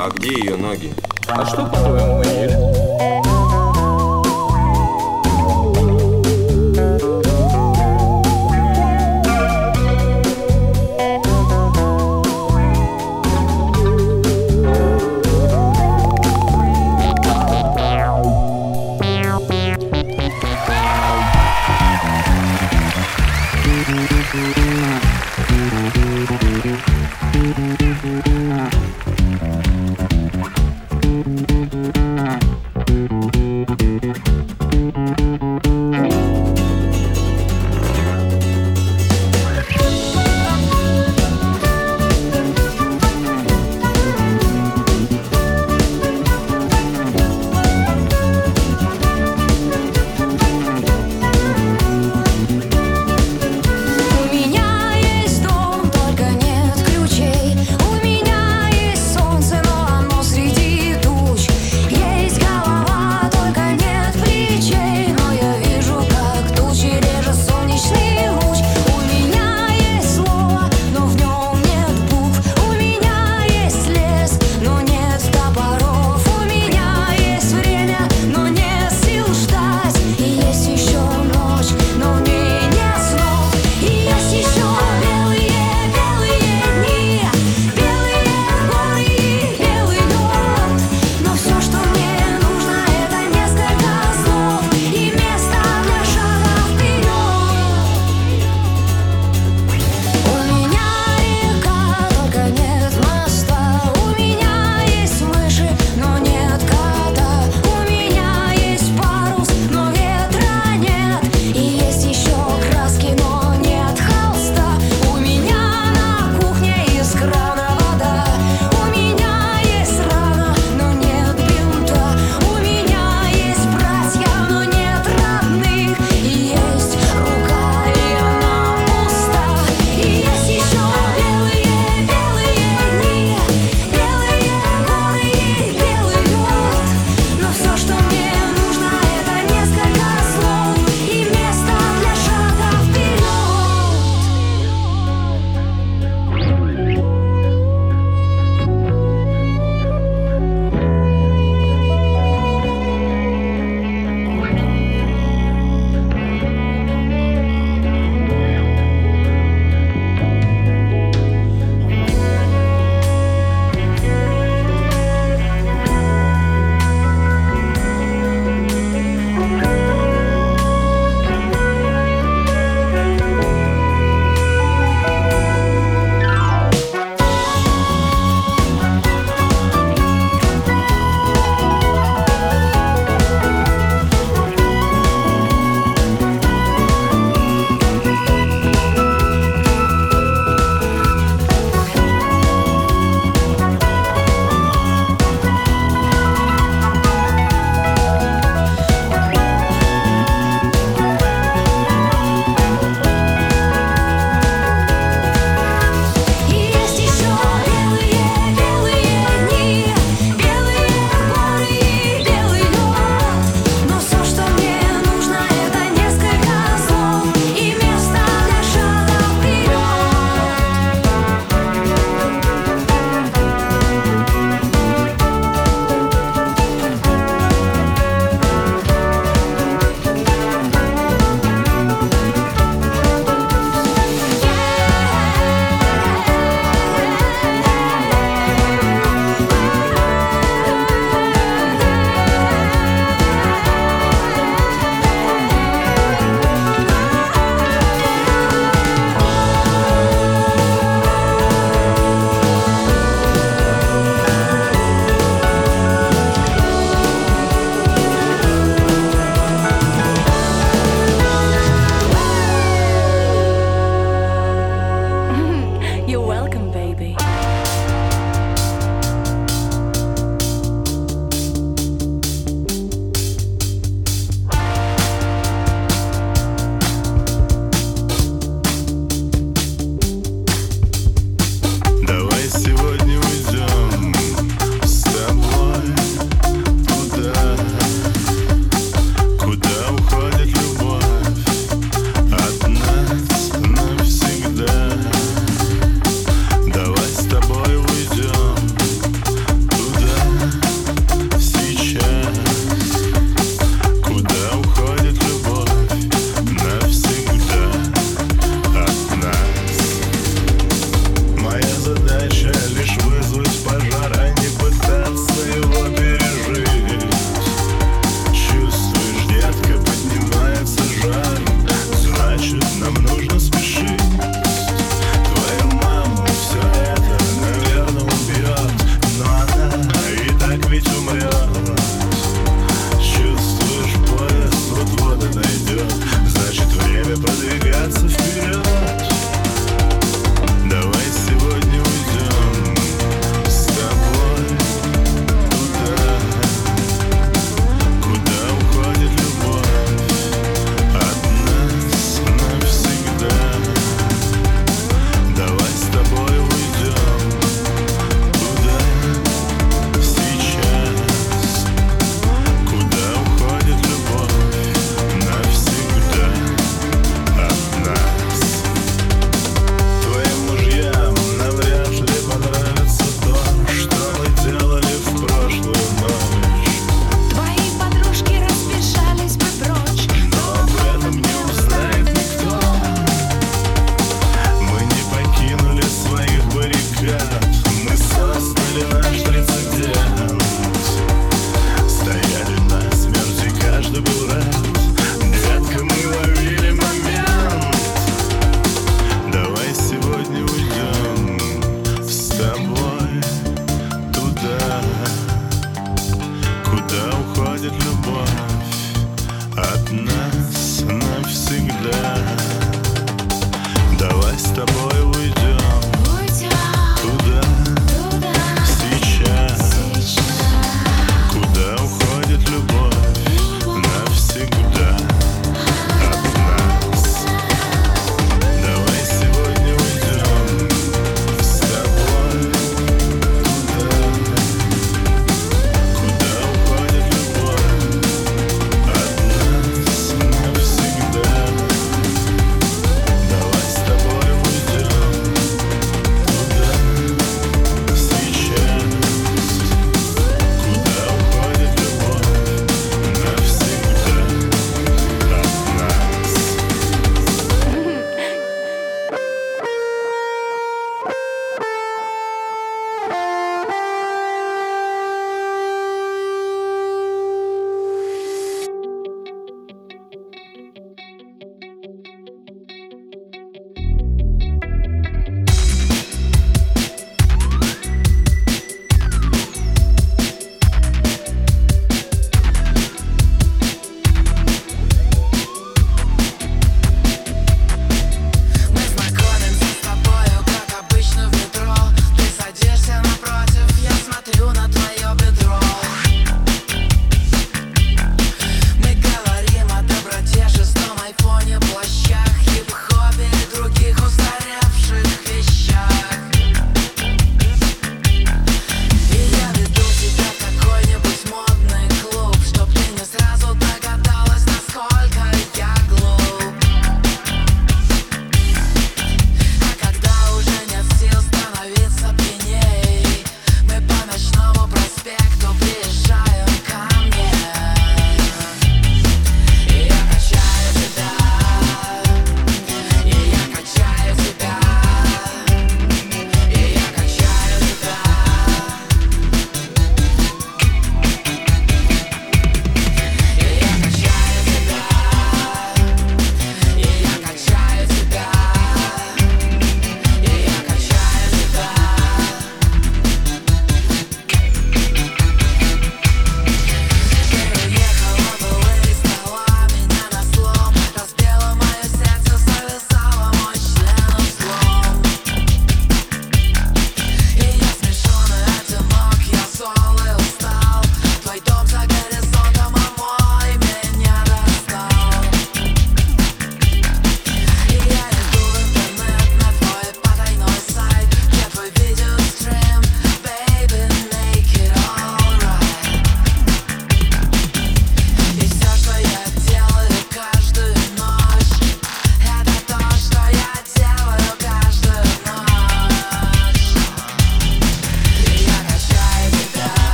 А где ее ноги? А что, по